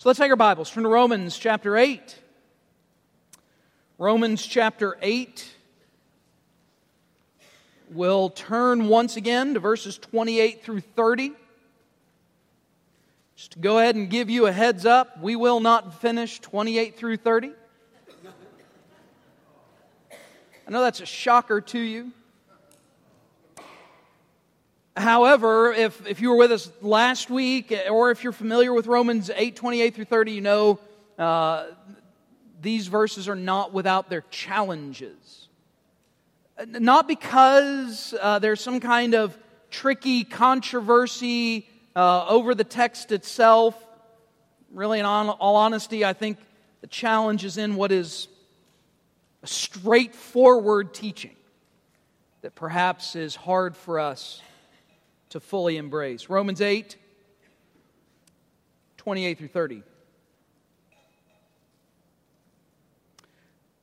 So let's take our Bibles, turn to Romans chapter 8. Romans chapter 8. We'll turn once again to verses 28 through 30. Just to go ahead and give you a heads up, we will not finish 28 through 30. I know that's a shocker to you. However, if, if you were with us last week, or if you're familiar with Romans 8 28 through 30, you know uh, these verses are not without their challenges. Not because uh, there's some kind of tricky controversy uh, over the text itself. Really, in all honesty, I think the challenge is in what is a straightforward teaching that perhaps is hard for us to fully embrace. Romans 8, 28 through 30.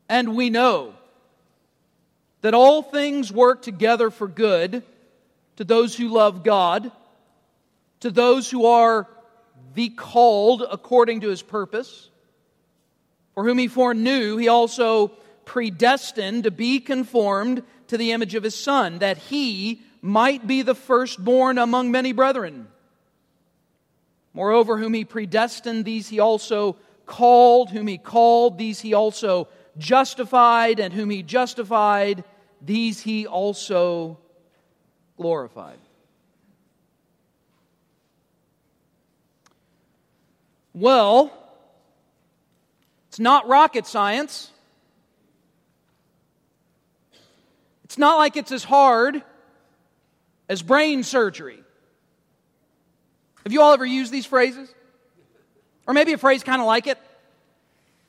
And we know that all things work together for good to those who love God, to those who are the called according to his purpose. For whom he foreknew, he also predestined to be conformed to the image of his Son, that he might be the firstborn among many brethren. Moreover, whom he predestined, these he also called, whom he called, these he also justified, and whom he justified, these he also glorified. Well, it's not rocket science. It's not like it's as hard as brain surgery. Have you all ever used these phrases? Or maybe a phrase kind of like it?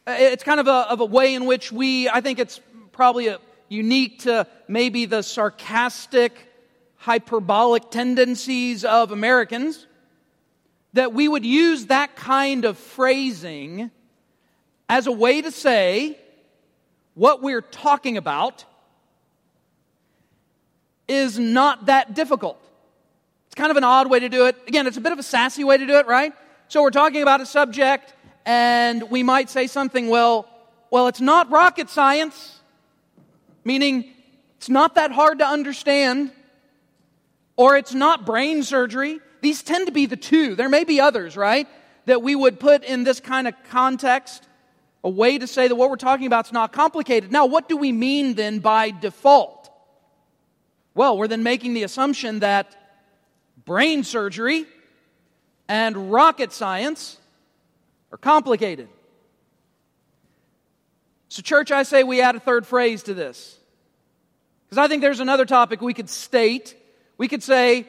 Uh, it's kind of a, of a way in which we, I think it's probably a, unique to maybe the sarcastic, hyperbolic tendencies of Americans, that we would use that kind of phrasing as a way to say what we're talking about is not that difficult. It's kind of an odd way to do it. Again, it's a bit of a sassy way to do it, right? So we're talking about a subject and we might say something, well, well, it's not rocket science, meaning it's not that hard to understand, or it's not brain surgery. These tend to be the two. There may be others, right? That we would put in this kind of context, a way to say that what we're talking about is not complicated. Now, what do we mean then by default? Well, we're then making the assumption that brain surgery and rocket science are complicated. So, church, I say we add a third phrase to this. Because I think there's another topic we could state. We could say,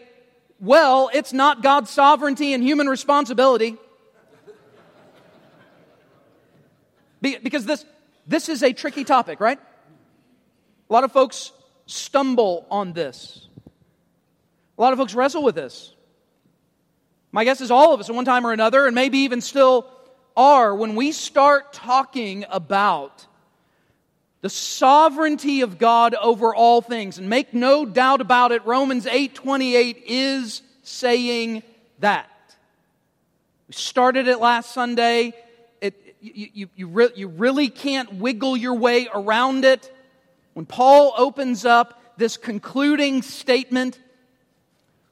well, it's not God's sovereignty and human responsibility. because this, this is a tricky topic, right? A lot of folks stumble on this. A lot of folks wrestle with this. My guess is all of us at one time or another, and maybe even still are, when we start talking about the sovereignty of God over all things. And make no doubt about it, Romans 8 28 is saying that. We started it last Sunday. It, you, you, you, re- you really can't wiggle your way around it. When Paul opens up this concluding statement,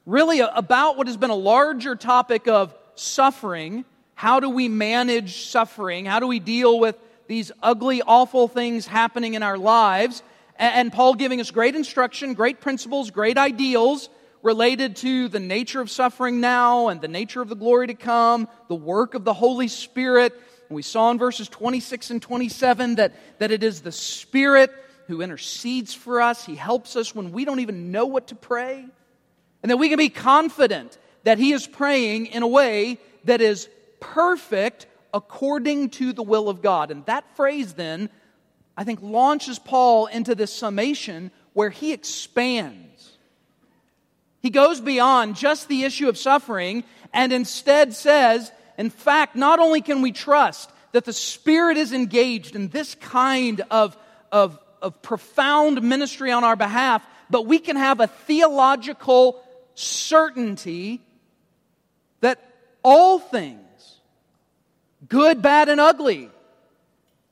really about what has been a larger topic of suffering, how do we manage suffering? How do we deal with these ugly, awful things happening in our lives? And Paul giving us great instruction, great principles, great ideals related to the nature of suffering now and the nature of the glory to come, the work of the Holy Spirit. we saw in verses 26 and 27 that, that it is the Spirit who intercedes for us. He helps us when we don't even know what to pray. And that we can be confident that He is praying in a way that is perfect according to the will of God. And that phrase then, I think, launches Paul into this summation where he expands. He goes beyond just the issue of suffering and instead says, in fact, not only can we trust that the Spirit is engaged in this kind of, of of profound ministry on our behalf, but we can have a theological certainty that all things good, bad, and ugly.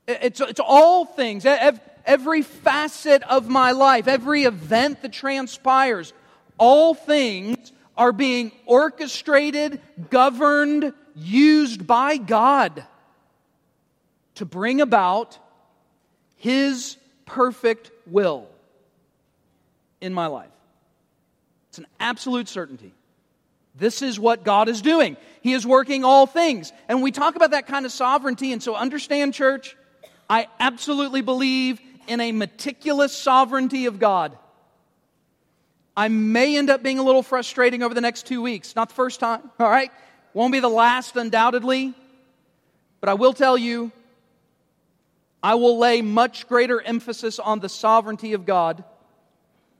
It's, it's all things, every facet of my life, every event that transpires, all things are being orchestrated, governed, used by God to bring about His perfect will in my life. It's an absolute certainty. This is what God is doing. He is working all things. And we talk about that kind of sovereignty. And so understand, church, I absolutely believe in a meticulous sovereignty of God. I may end up being a little frustrating over the next two weeks. Not the first time, all right? Won't be the last, undoubtedly. But I will tell you, I will lay much greater emphasis on the sovereignty of God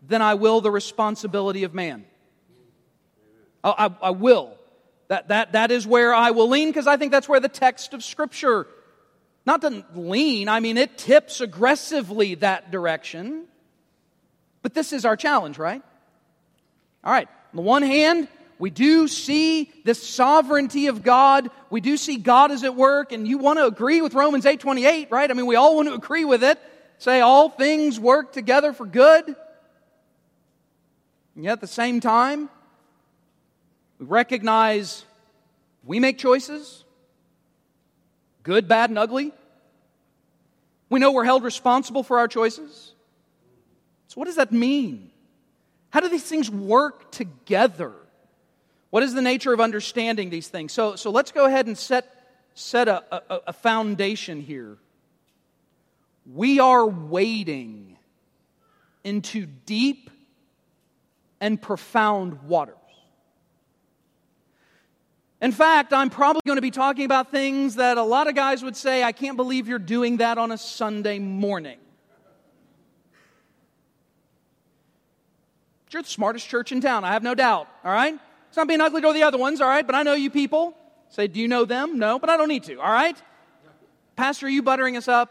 than I will the responsibility of man. I, I, I will. That, that, that is where I will lean because I think that's where the text of Scripture, not to lean, I mean, it tips aggressively that direction. But this is our challenge, right? All right. On the one hand, we do see the sovereignty of God. We do see God is at work, and you want to agree with Romans 8:28, right? I mean, we all want to agree with it. Say all things work together for good. And yet at the same time, we recognize we make choices, good, bad, and ugly. We know we're held responsible for our choices. So, what does that mean? How do these things work together? What is the nature of understanding these things? So, so let's go ahead and set, set a, a, a foundation here. We are wading into deep and profound waters. In fact, I'm probably going to be talking about things that a lot of guys would say, I can't believe you're doing that on a Sunday morning. You're the smartest church in town, I have no doubt, all right? It's not being ugly to the other ones, all right? But I know you people. Say, do you know them? No, but I don't need to, all right? Pastor, are you buttering us up?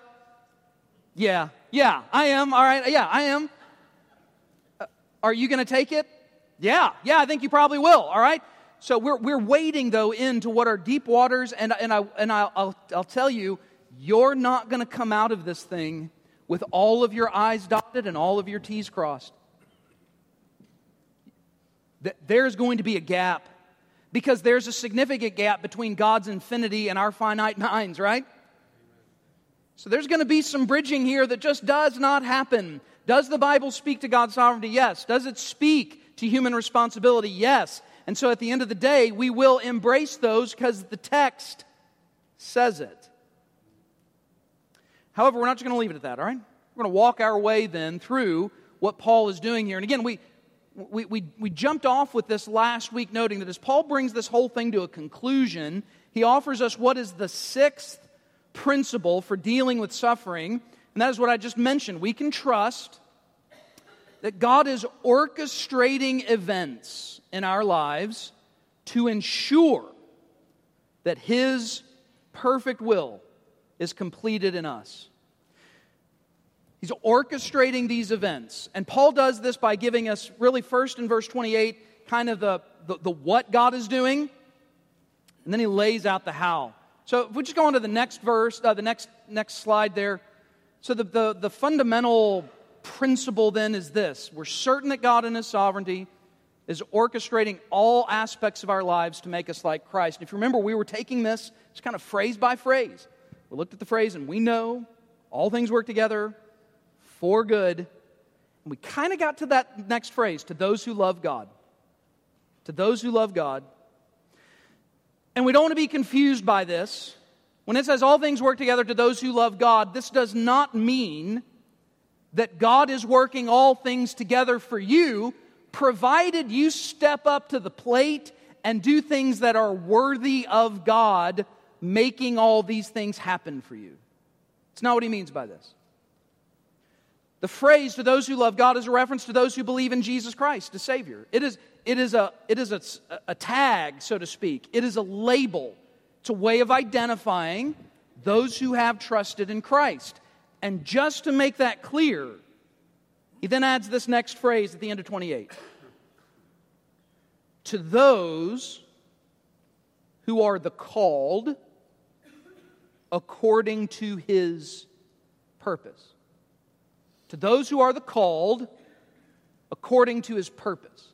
Yeah, yeah, I am, all right, yeah, I am. Uh, are you going to take it? Yeah, yeah, I think you probably will, all right? So we're, we're wading, though, into what are deep waters, and, and, I, and I'll, I'll, I'll tell you, you're not going to come out of this thing with all of your I's dotted and all of your T's crossed that there's going to be a gap because there's a significant gap between God's infinity and our finite minds, right? So there's going to be some bridging here that just does not happen. Does the Bible speak to God's sovereignty? Yes. Does it speak to human responsibility? Yes. And so at the end of the day, we will embrace those because the text says it. However, we're not just going to leave it at that, all right? We're going to walk our way then through what Paul is doing here. And again, we, we, we, we jumped off with this last week, noting that as Paul brings this whole thing to a conclusion, he offers us what is the sixth principle for dealing with suffering. And that is what I just mentioned. We can trust that God is orchestrating events in our lives to ensure that His perfect will is completed in us. He's orchestrating these events. And Paul does this by giving us, really, first in verse 28, kind of the, the, the, what God is doing. And then he lays out the how. So if we just go on to the next verse, uh, the next, next slide there. So the, the, the fundamental principle then is this we're certain that God in his sovereignty is orchestrating all aspects of our lives to make us like Christ. If you remember, we were taking this just kind of phrase by phrase. We looked at the phrase and we know all things work together for good. And we kind of got to that next phrase to those who love God. To those who love God. And we don't want to be confused by this. When it says all things work together to those who love God, this does not mean that God is working all things together for you, provided you step up to the plate and do things that are worthy of God making all these things happen for you. It's not what he means by this. The phrase to those who love God is a reference to those who believe in Jesus Christ the Savior. It is, it is, a, it is a, a tag, so to speak. It is a label. It's a way of identifying those who have trusted in Christ. And just to make that clear, he then adds this next phrase at the end of 28 To those who are the called according to his purpose. To those who are the called, according to his purpose.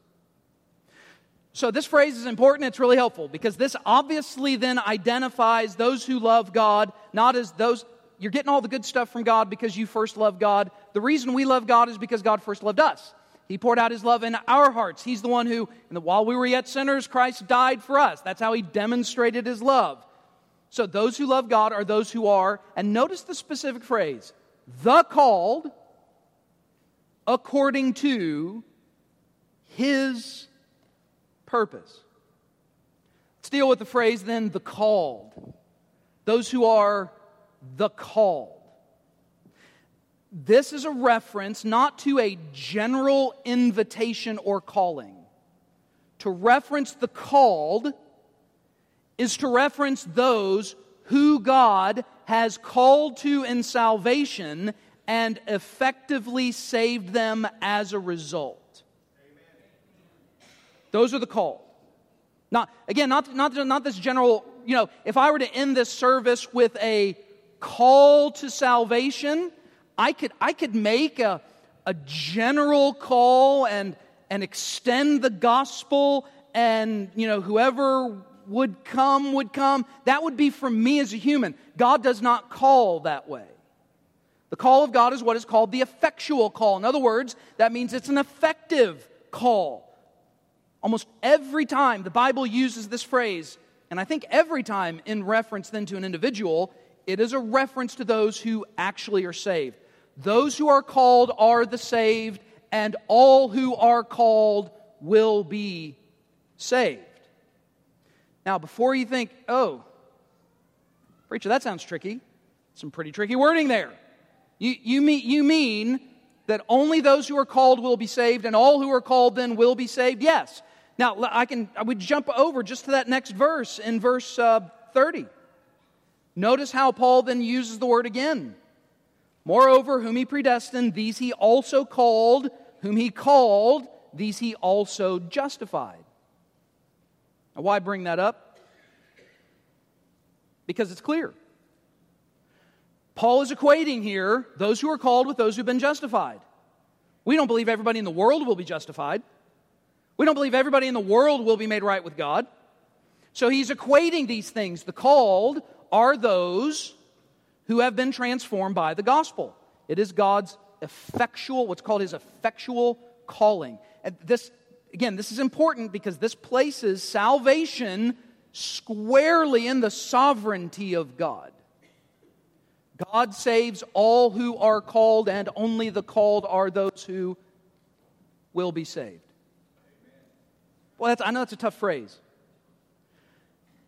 So, this phrase is important. It's really helpful because this obviously then identifies those who love God, not as those, you're getting all the good stuff from God because you first love God. The reason we love God is because God first loved us. He poured out his love in our hearts. He's the one who, the, while we were yet sinners, Christ died for us. That's how he demonstrated his love. So those who love God are those who are, and notice the specific phrase, the called according to his purpose. Let's deal with the phrase then, the called. Those who are the called. This is a reference not to a general invitation or calling. To reference the called is to reference those who God has called to in salvation and effectively saved them as a result. Those are the called. Not, again, not, not, not this general, you know, if I were to end this service with a call to salvation, I could, I could make a, a general call and, and extend the gospel and, you know, whoever would come would come. That would be from me as a human. God does not call that way. The call of God is what is called the effectual call. In other words, that means it's an effective call. Almost every time the Bible uses this phrase, and I think every time in reference then to an individual, it is a reference to those who actually are saved. Those who are called are the saved, and all who are called will be saved. Now, before you think, oh, preacher, that sounds tricky, some pretty tricky wording there. You, you, mean, you mean that only those who are called will be saved, and all who are called then will be saved? Yes. Now, I, can, I would jump over just to that next verse in verse uh, 30. Notice how Paul then uses the word again. Moreover, whom he predestined, these he also called. Whom he called, these he also justified. Now, why bring that up? Because it's clear. Paul is equating here those who are called with those who've been justified. We don't believe everybody in the world will be justified. We don't believe everybody in the world will be made right with God. So he's equating these things. The called are those who have been transformed by the gospel. It is God's effectual, what's called his effectual calling. And this, again, this is important because this places salvation squarely in the sovereignty of God. God saves all who are called, and only the called are those who will be saved. Well, I know that's a tough phrase.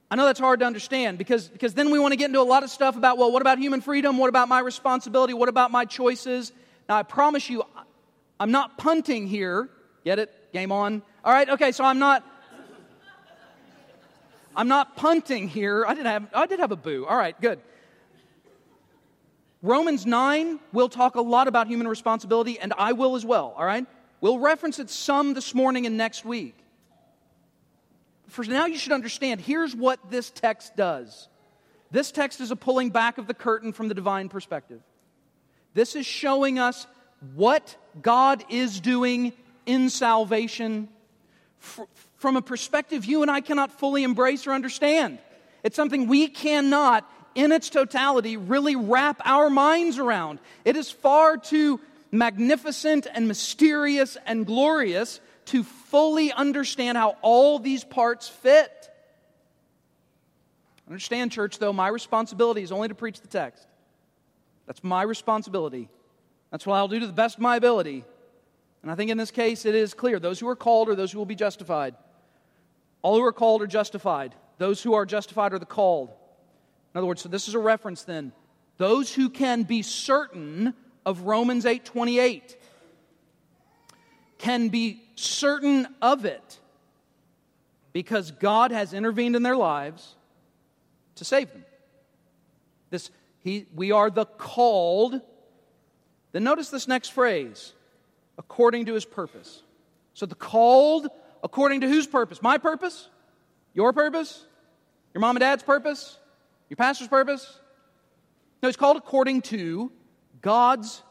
I know that's hard to understand because, because then we want to get into a lot of stuff about, well, what about human freedom? What about my responsibility? What about my choices? Now, I promise you, I'm not punting here. Get it? Game on. All right, okay, so I'm not. I'm not punting here. I did have I did have a boo. All right, good. Romans 9 will talk a lot about human responsibility, and I will as well, all right? We'll reference it some this morning and next week for now you should understand here's what this text does. This text is a pulling back of the curtain from the divine perspective. This is showing us what God is doing in salvation from a perspective you and I cannot fully embrace or understand. It's something we cannot, in its totality, really wrap our minds around. It is far too magnificent and mysterious and glorious to fully understand how all these parts fit. Understand, church, though, my responsibility is only to preach the text. That's my responsibility. That's what I'll do to the best of my ability. And I think in this case it is clear those who are called are those who will be justified. All who are called are justified. Those who are justified are the called. In other words, so this is a reference then. Those who can be certain of Romans 8 28 can be certain of it because God has intervened in their lives to save them. This, he, we are the called. Then notice this next phrase according to his purpose. So the called according to whose purpose? My purpose? Your purpose? Your mom and dad's purpose? Your pastor's purpose? No, it's called according to God's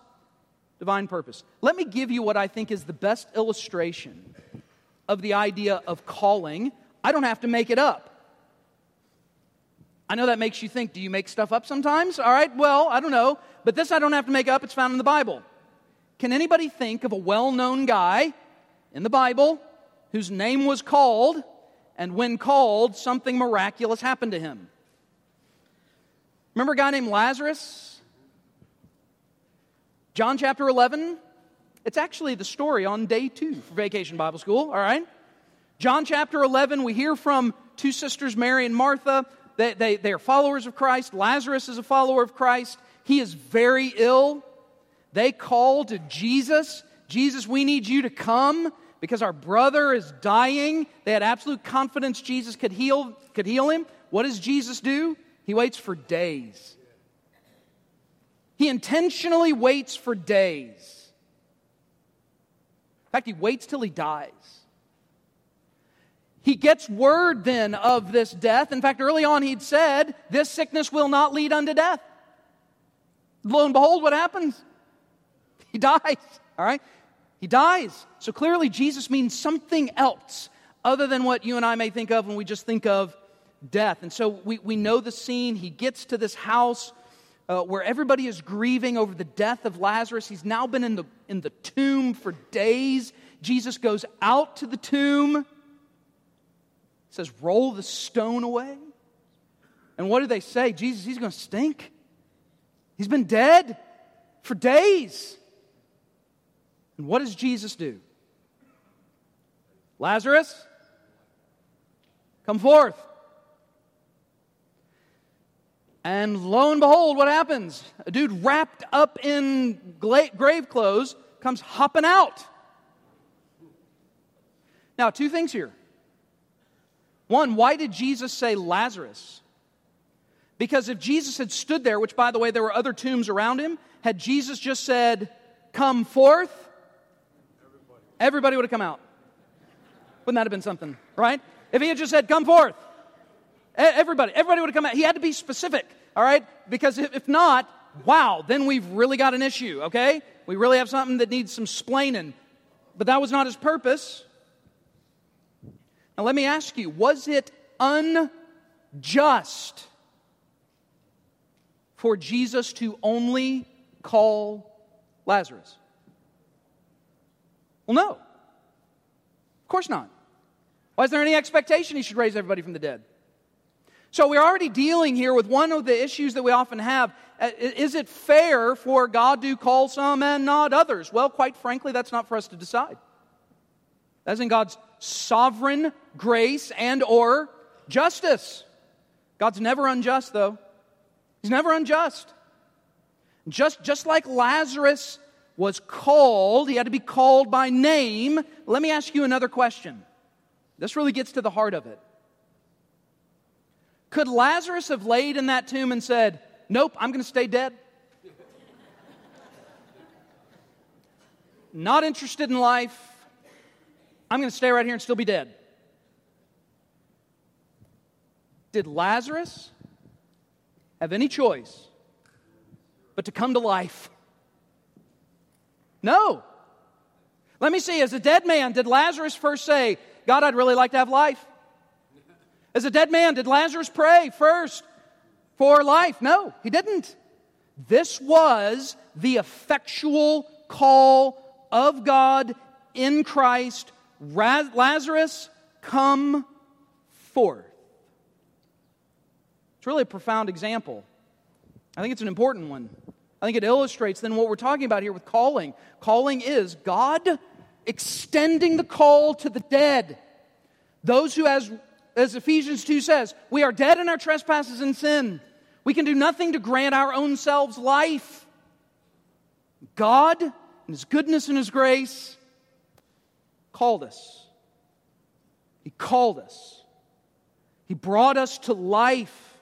divine purpose. Let me give you what I think is the best illustration of the idea of calling. I don't have to make it up. I know that makes you think, do you make stuff up sometimes? All right, well, I don't know. But this I don't have to make up, it's found in the Bible. Can anybody think of a well known guy in the Bible whose name was called, and when called, something miraculous happened to him? Remember a guy named Lazarus? John chapter 11. It's actually the story on day two for Vacation Bible School, all right? John chapter 11, we hear from two sisters, Mary and Martha. They, they, they are followers of Christ. Lazarus is a follower of Christ. He is very ill. They call to Jesus Jesus, we need you to come because our brother is dying. They had absolute confidence Jesus could heal, could heal him. What does Jesus do? He waits for days. He intentionally waits for days. In fact, he waits till he dies. He gets word then of this death. In fact, early on he'd said, This sickness will not lead unto death. Lo and behold, what happens? He dies. All right? He dies. So clearly, Jesus means something else other than what you and I may think of when we just think of death. And so we, we know the scene. He gets to this house uh, where everybody is grieving over the death of Lazarus. He's now been in the, in the tomb for days. Jesus goes out to the tomb says, Roll the stone away. And what do they say? Jesus, he's going to stink. He's been dead for days. And what does Jesus do? Lazarus, come forth. And lo and behold, what happens? A dude wrapped up in grave clothes comes hopping out. Now, two things here. One, why did Jesus say Lazarus? Because if Jesus had stood there, which by the way, there were other tombs around him, had Jesus just said, Come forth, everybody, everybody would have come out. Wouldn't that have been something, right? If he had just said, Come forth, everybody, everybody would have come out. He had to be specific, all right? Because if not, wow, then we've really got an issue, okay? We really have something that needs some splaining. But that was not his purpose. Now, let me ask you was it unjust for Jesus to only call Lazarus? Well, no. Of course not. Why is there any expectation he should raise everybody from the dead? So we're already dealing here with one of the issues that we often have. Uh, is it fair for God to call some and not others? Well, quite frankly, that's not for us to decide. That's in God's sovereign grace and or justice. God's never unjust though. He's never unjust. Just, just like Lazarus was called, he had to be called by name. Let me ask you another question. This really gets to the heart of it. Could Lazarus have laid in that tomb and said, Nope, I'm going to stay dead? Not interested in life, I'm going to stay right here and still be dead. Did Lazarus have any choice but to come to life? No. Let me see, as a dead man, did Lazarus first say, God, I'd really like to have life? As a dead man, did Lazarus pray first for life? No, he didn't. This was the effectual call of God in Christ Lazarus, come forth. It's really a profound example. I think it's an important one. I think it illustrates then what we're talking about here with calling. Calling is God extending the call to the dead. Those who, as, as Ephesians 2 says, we are dead in our trespasses and sin. We can do nothing to grant our own selves life. God, in His goodness and His grace, called us. He called us. He brought us to life.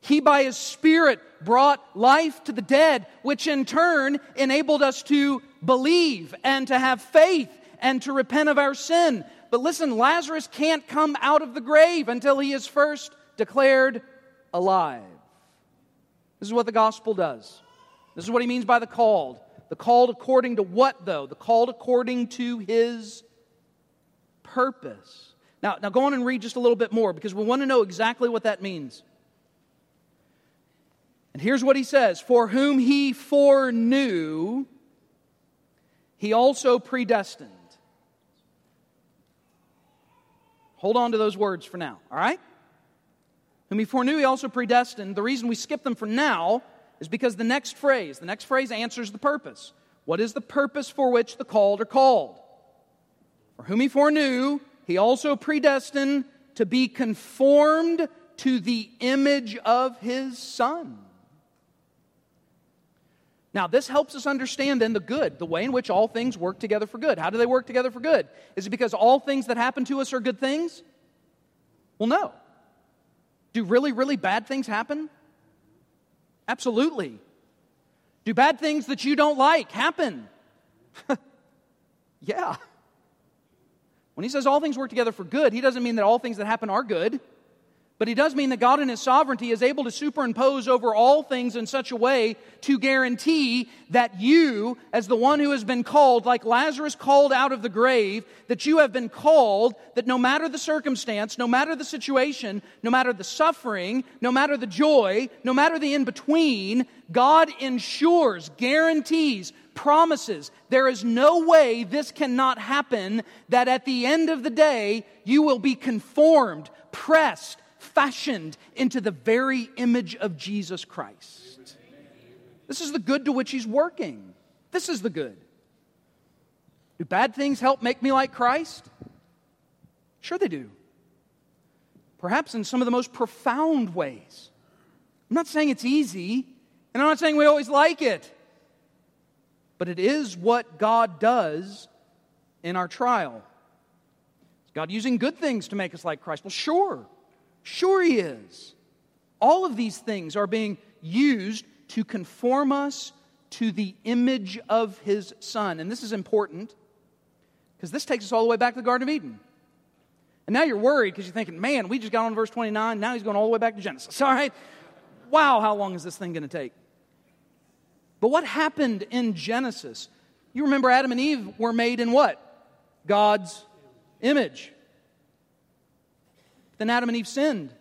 He, by His Spirit, brought life to the dead, which in turn enabled us to believe and to have faith and to repent of our sin. But listen, Lazarus can't come out of the grave until he is first declared alive. This is what the gospel does. This is what he means by the called. The called according to what, though? The called according to his purpose. Now, now go on and read just a little bit more because we want to know exactly what that means. And here's what he says For whom he foreknew, he also predestined. Hold on to those words for now, all right? Whom he foreknew, he also predestined. The reason we skip them for now is because the next phrase, the next phrase answers the purpose. What is the purpose for which the called are called? For whom he foreknew, he also predestined to be conformed to the image of his Son. Now, this helps us understand then the good, the way in which all things work together for good. How do they work together for good? Is it because all things that happen to us are good things? Well, no. Do really, really bad things happen? Absolutely. Do bad things that you don't like happen? yeah. When he says all things work together for good, he doesn't mean that all things that happen are good. But he does mean that God in his sovereignty is able to superimpose over all things in such a way to guarantee that you, as the one who has been called, like Lazarus called out of the grave, that you have been called, that no matter the circumstance, no matter the situation, no matter the suffering, no matter the joy, no matter the in between, God ensures, guarantees, promises. There is no way this cannot happen that at the end of the day, you will be conformed, pressed, fashioned into the very image of Jesus Christ. This is the good to which He's working. This is the good. Do bad things help make me like Christ? Sure, they do. Perhaps in some of the most profound ways. I'm not saying it's easy, and I'm not saying we always like it but it is what God does in our trial. Is God using good things to make us like Christ? Well, sure. Sure, He is. All of these things are being used to conform us to the image of His Son. And this is important because this takes us all the way back to the Garden of Eden. And now you're worried because you're thinking, man, we just got on verse 29. Now he's going all the way back to Genesis. All right? Wow, how long is this thing going to take? But what happened in Genesis? You remember Adam and Eve were made in what? God's image. Then Adam and Eve sinned.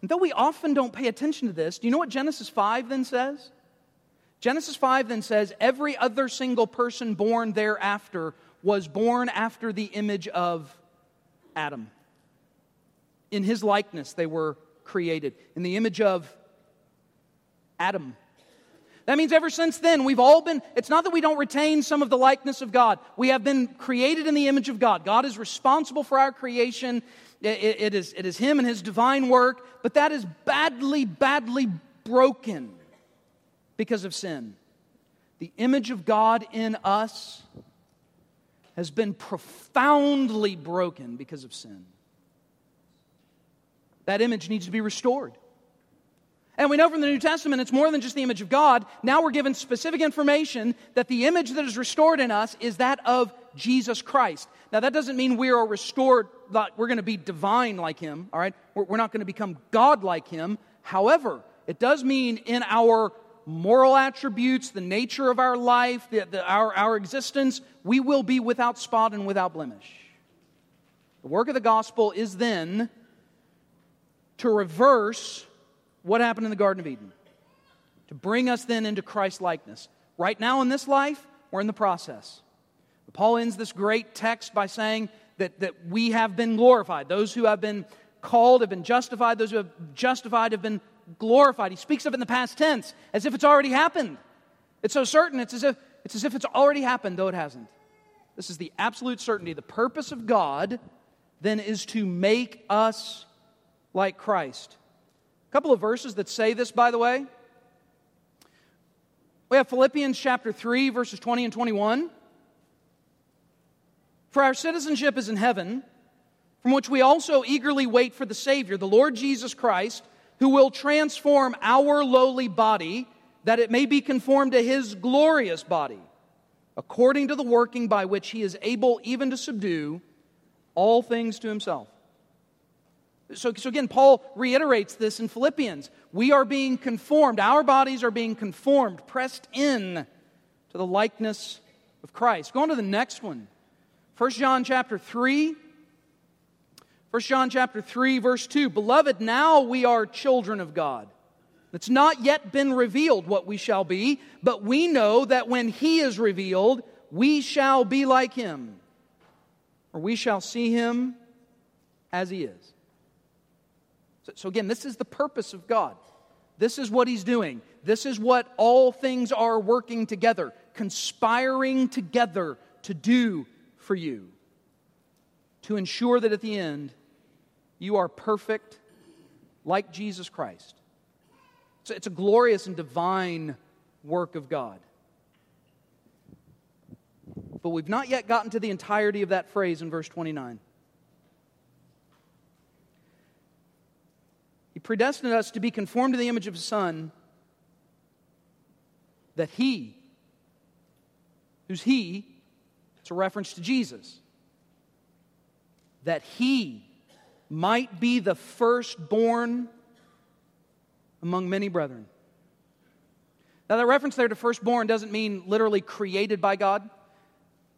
And though we often don't pay attention to this, do you know what Genesis 5 then says? Genesis 5 then says, Every other single person born thereafter was born after the image of Adam. In his likeness, they were created. In the image of Adam. That means ever since then, we've all been, it's not that we don't retain some of the likeness of God. We have been created in the image of God. God is responsible for our creation. it, it, is, it is Him and His divine work, but that is badly, badly broken because of sin. The image of God in us has been profoundly broken because of sin. That image needs to be restored. And we know from the New Testament it's more than just the image of God. Now we're given specific information that the image that is restored in us is that of Jesus Christ. Now that doesn't mean we are restored, like we're going to be divine like Him, all right? We're not going to become God like Him. However, it does mean in our moral attributes, the nature of our life, the, the, our, our existence, we will be without spot and without blemish. The work of the gospel is then to reverse what happened in the Garden of Eden? To bring us then into Christ likeness. Right now in this life, we're in the process. Paul ends this great text by saying that, that we have been glorified. Those who have been called have been justified. Those who have justified have been glorified. He speaks of it in the past tense as if it's already happened. It's so certain, it's as if it's, as if it's already happened, though it hasn't. This is the absolute certainty. The purpose of God then is to make us like Christ. A couple of verses that say this, by the way. We have Philippians chapter 3, verses 20 and 21. For our citizenship is in heaven, from which we also eagerly wait for the Savior, the Lord Jesus Christ, who will transform our lowly body that it may be conformed to his glorious body, according to the working by which he is able even to subdue all things to himself. So, so again, Paul reiterates this in Philippians. We are being conformed, our bodies are being conformed, pressed in to the likeness of Christ. Go on to the next one. 1 John chapter 3. 1 John chapter 3, verse 2. Beloved, now we are children of God. It's not yet been revealed what we shall be, but we know that when He is revealed, we shall be like Him, or we shall see Him as He is. So, again, this is the purpose of God. This is what He's doing. This is what all things are working together, conspiring together to do for you. To ensure that at the end, you are perfect like Jesus Christ. So it's a glorious and divine work of God. But we've not yet gotten to the entirety of that phrase in verse 29. Predestined us to be conformed to the image of His Son, that He, who's He, it's a reference to Jesus, that He might be the firstborn among many brethren. Now, that reference there to firstborn doesn't mean literally created by God.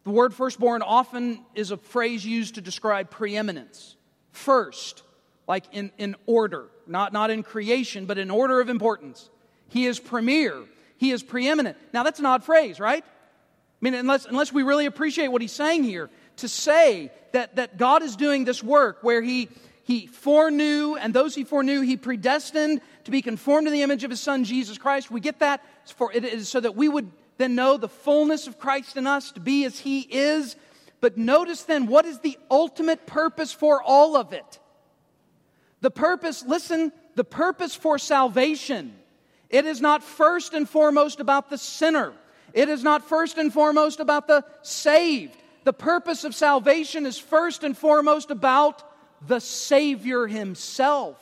The word firstborn often is a phrase used to describe preeminence. First, like in, in order, not, not in creation, but in order of importance. He is premier, he is preeminent. Now, that's an odd phrase, right? I mean, unless, unless we really appreciate what he's saying here, to say that, that God is doing this work where he, he foreknew, and those he foreknew, he predestined to be conformed to the image of his son, Jesus Christ. We get that for it is so that we would then know the fullness of Christ in us to be as he is. But notice then, what is the ultimate purpose for all of it? The purpose, listen, the purpose for salvation. It is not first and foremost about the sinner. It is not first and foremost about the saved. The purpose of salvation is first and foremost about the Savior Himself.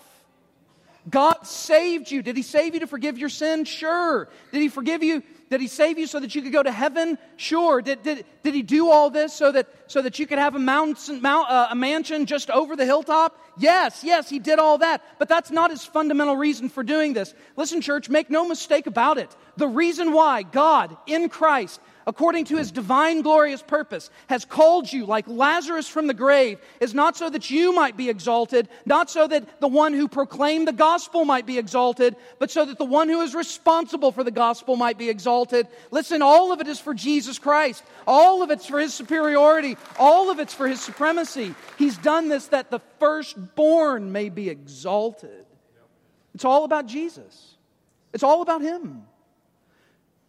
God saved you. Did He save you to forgive your sin? Sure. Did He forgive you? Did He save you so that you could go to heaven? Sure. Did, did, did He do all this so that, so that you could have a, mountain, mount, uh, a mansion just over the hilltop? Yes, yes, He did all that. But that's not His fundamental reason for doing this. Listen, church, make no mistake about it. The reason why God in Christ according to his divine glorious purpose, has called you like Lazarus from the grave is not so that you might be exalted, not so that the one who proclaimed the gospel might be exalted, but so that the one who is responsible for the gospel might be exalted. Listen, all of it is for Jesus Christ. All of it's for his superiority. All of it's for his supremacy. He's done this that the firstborn may be exalted. It's all about Jesus. It's all about him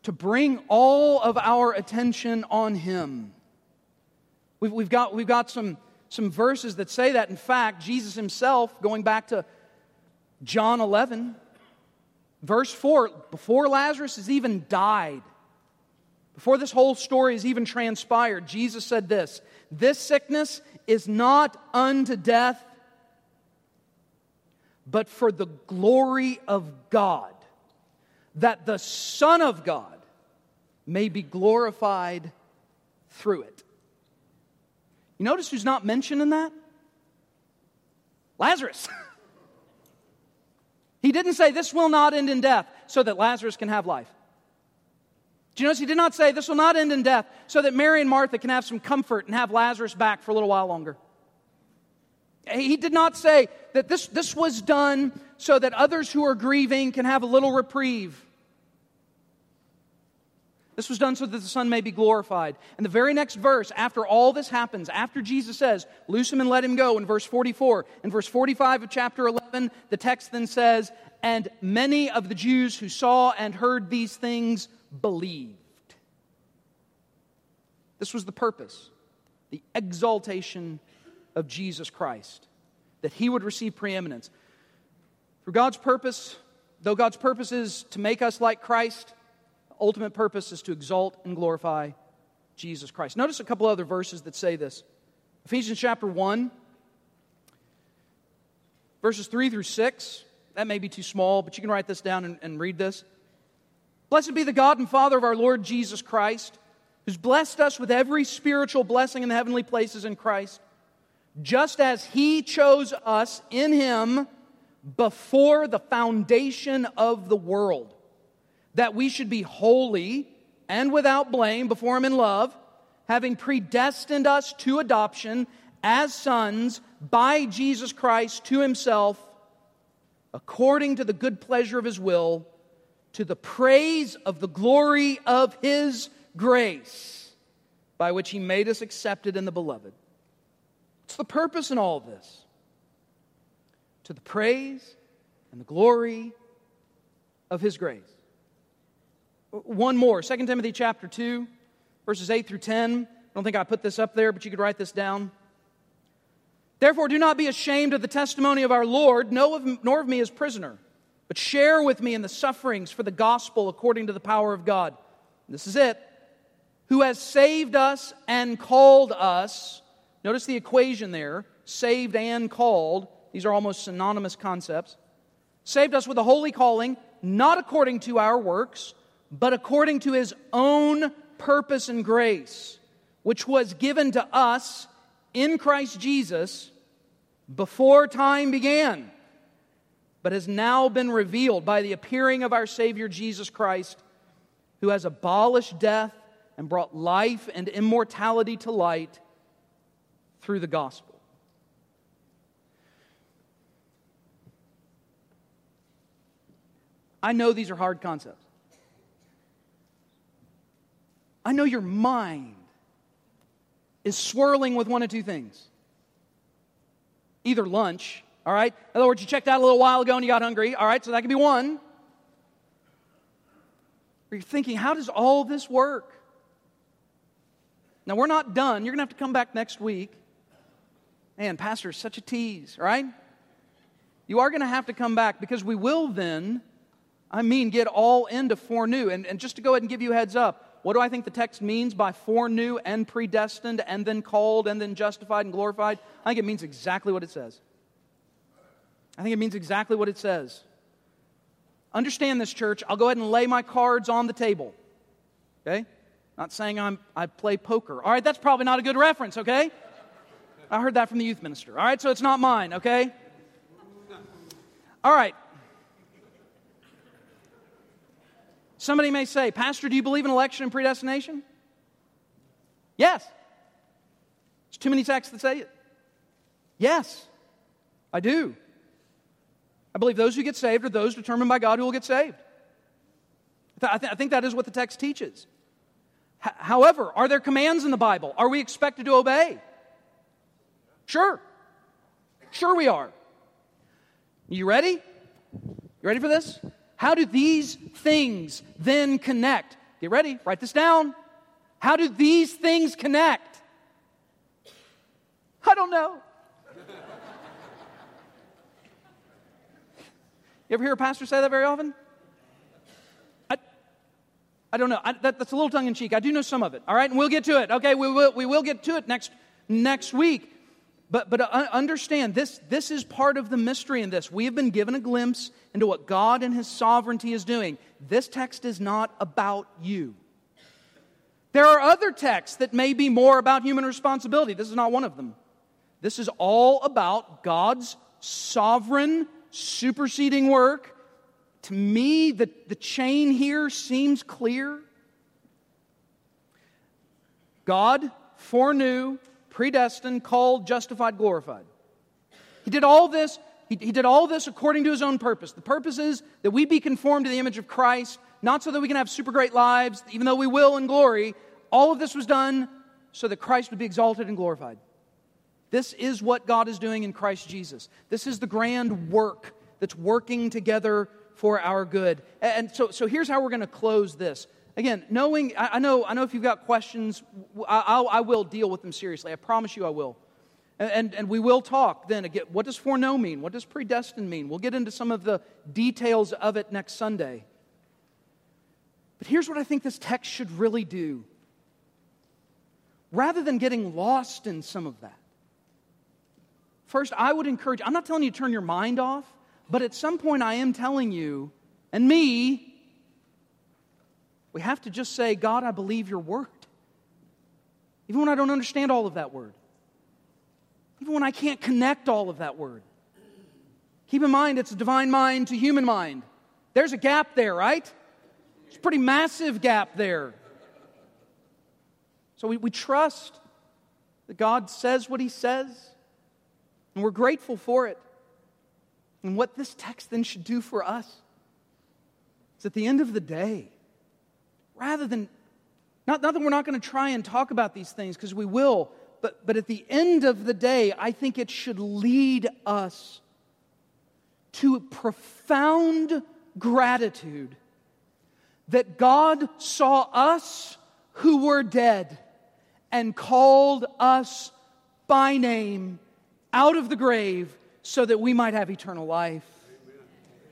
to bring all of our attention on Him. We've, we've, got, we've got some, some verses that say that. In fact, Jesus Himself, going back to John 11, verse 4, before Lazarus has even died, before this whole story has even transpired, Jesus said this This sickness is not unto death, but for the glory of God, that the Son of God may be glorified through it. You notice who's not mentioned in that? Lazarus. he didn't say, This will not end in death so that Lazarus can have life. Do you notice he did not say, This will not end in death so that Mary and Martha can have some comfort and have Lazarus back for a little while longer? He did not say that this, this was done so that others who are grieving can have a little reprieve. This was done so that the Son may be glorified. And the very next verse, after all this happens, after Jesus says, Loose him and let him go, in verse 44, in verse 45 of chapter 11, the text then says, And many of the Jews who saw and heard these things believed. This was the purpose, the exaltation of Jesus Christ, that he would receive preeminence. For God's purpose, though God's purpose is to make us like Christ, ultimate purpose is to exalt and glorify Jesus Christ. Notice a couple other verses that say this. Ephesians chapter 1, verses 3 through 6. That may be too small, but you can write this down and, and read this. Blessed be the God and Father of our Lord Jesus Christ, who's blessed us with every spiritual blessing in the heavenly places in Christ just as He chose us in Him before the foundation of the world, that we should be holy and without blame before Him in love, having predestined us to adoption as sons by Jesus Christ to Himself, according to the good pleasure of His will, to the praise of the glory of His grace, by which He made us accepted in the Beloved. What's the purpose in all of this? To the praise and the glory of his grace. One more, 2 Timothy chapter 2, verses 8 through 10. I don't think I put this up there, but you could write this down. Therefore, do not be ashamed of the testimony of our Lord, nor of me as prisoner, but share with me in the sufferings for the gospel according to the power of God. This is it. Who has saved us and called us Notice the equation there saved and called. These are almost synonymous concepts. Saved us with a holy calling, not according to our works, but according to his own purpose and grace, which was given to us in Christ Jesus before time began, but has now been revealed by the appearing of our Savior Jesus Christ, who has abolished death and brought life and immortality to light through the gospel. I know these are hard concepts. I know your mind is swirling with one of two things either lunch, all right? In other words, you checked out a little while ago and you got hungry, all right? So that could be one. Or you're thinking, how does all this work? Now, we're not done. You're going to have to come back next week Man, Pastor, such a tease, right? You are going to have to come back because we will then, I mean, get all into foreknew. And, and just to go ahead and give you a heads up, what do I think the text means by foreknew and predestined and then called and then justified and glorified? I think it means exactly what it says. I think it means exactly what it says. Understand this, church. I'll go ahead and lay my cards on the table. Okay? Not saying I'm, I play poker. All right, that's probably not a good reference, okay? I heard that from the youth minister. All right, so it's not mine, okay? All right. Somebody may say, Pastor, do you believe in election and predestination? Yes. There's too many texts that say it. Yes, I do. I believe those who get saved are those determined by God who will get saved. I, th- I think that is what the text teaches. H- however, are there commands in the Bible? Are we expected to obey? Sure. Sure, we are. You ready? You ready for this? How do these things then connect? Get ready, write this down. How do these things connect? I don't know. you ever hear a pastor say that very often? I, I don't know. I, that, that's a little tongue in cheek. I do know some of it. All right, and we'll get to it. Okay, we will, we will get to it next, next week. But, but uh, understand, this, this is part of the mystery in this. We have been given a glimpse into what God and His sovereignty is doing. This text is not about you. There are other texts that may be more about human responsibility. This is not one of them. This is all about God's sovereign, superseding work. To me, the, the chain here seems clear. God foreknew predestined, called, justified, glorified. He did all this. He, he did all this according to his own purpose. The purpose is that we be conformed to the image of Christ, not so that we can have super great lives, even though we will in glory. All of this was done so that Christ would be exalted and glorified. This is what God is doing in Christ Jesus. This is the grand work that's working together for our good. And so, so here's how we're going to close this. Again, knowing, I, know, I know if you've got questions, I, I, will deal with them seriously. I promise you I will. And, and, and we will talk then again. What does foreknow mean? What does predestined mean? We'll get into some of the details of it next Sunday. But here's what I think this text should really do. Rather than getting lost in some of that, first, I would encourage, I'm not telling you to turn your mind off, but at some point I am telling you, and me, we have to just say, God, I believe your word. Even when I don't understand all of that word. even when I can't connect all of that word. Keep in mind, it's a divine mind to human mind. There's a gap there, right? It's a pretty massive gap there. So we, we trust that God says what He says, and we're grateful for it. And what this text then should do for us is at the end of the day, rather than, not, not that we're not going to try and talk about these things, because we will, but, but at the end of the day, I think it should lead us to profound gratitude that God saw us who were dead and called us by name out of the grave so that we might have eternal life.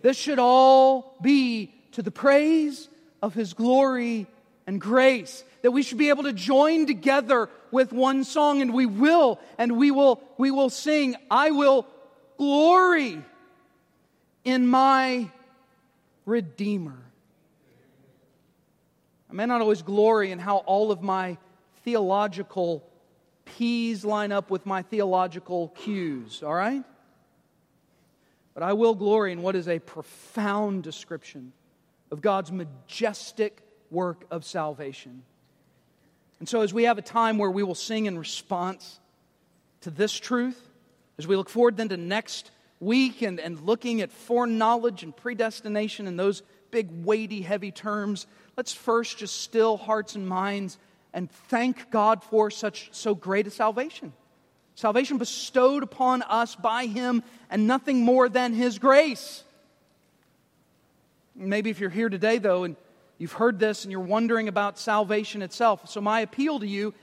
This should all be to the praise of His glory and grace. That we should be able to join together with one song, and we will, and we will, we will sing, I will glory in my Redeemer. I may not always glory in how all of my theological P's line up with my theological Q's, all right? But I will glory in what is a profound description of God's majestic work of salvation. And so, as we have a time where we will sing in response to this truth, as we look forward then to next week and, and looking at foreknowledge and predestination and those big, weighty, heavy terms, let's first just still hearts and minds and thank God for such so great a salvation. Salvation bestowed upon us by Him and nothing more than His grace. Maybe if you're here today, though, and you've heard this and you're wondering about salvation itself. So, my appeal to you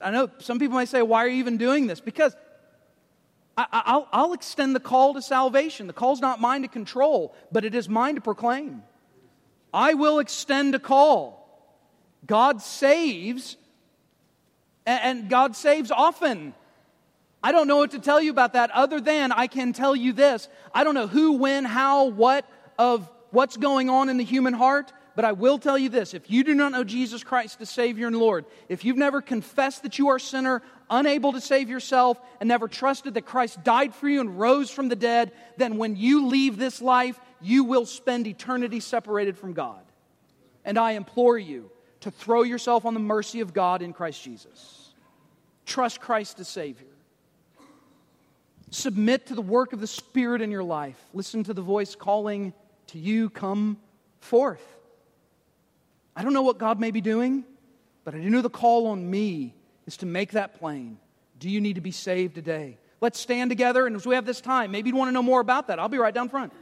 I know some people may say, Why are you even doing this? Because I, will extend the call to salvation. The call's not mine to control, but it is mine to proclaim. I will extend a call. God saves, and God saves often. I don't know what to tell you about that other than I can tell you this. I don't know who, when, how, what of what's going on in the human heart, but I will tell you this. If you do not know Jesus Christ as Savior and Lord, if you've never confessed that you are a sinner, unable to save yourself, and never trusted that Christ died for you and rose from the dead, then when you leave this life, you will spend eternity separated from God. And I implore you to throw yourself on the mercy of God in Christ Jesus. Trust Christ as Savior. Submit to the work of the Spirit in your life. Listen to the voice calling to you, come forth. I don't know what God may be doing, but I do know the call on me is to make that plain. Do you need to be saved today? Let's stand together, and as we have this time, maybe you want to know more about that. I'll be right down front.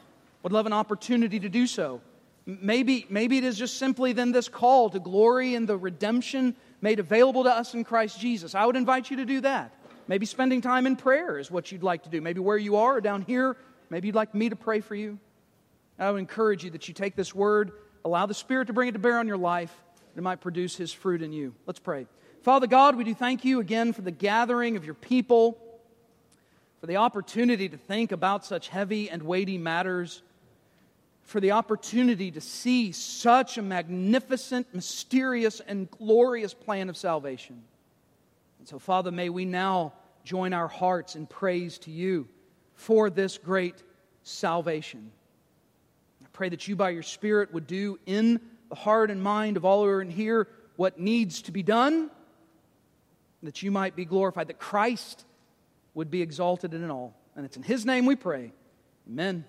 Would love an opportunity to do so. Maybe, maybe it is just simply then this call to glory in the redemption made available to us in Christ Jesus. I would invite you to do that. Maybe spending time in prayer is what you'd like to do. Maybe where you are or down here, maybe you'd like me to pray for you. I would encourage you that you take this word, allow the Spirit to bring it to bear on your life, that it might produce His fruit in you. Let's pray. Father God, we do thank you again for the gathering of your people, for the opportunity to think about such heavy and weighty matters, for the opportunity to see such a magnificent, mysterious, and glorious plan of salvation. And so, Father, may we now join our hearts in praise to you for this great salvation. Pray that you, by your Spirit, would do in the heart and mind of all who are in here what needs to be done that you might be glorified, that Christ would be exalted in all. And it's in His name we pray. Amen.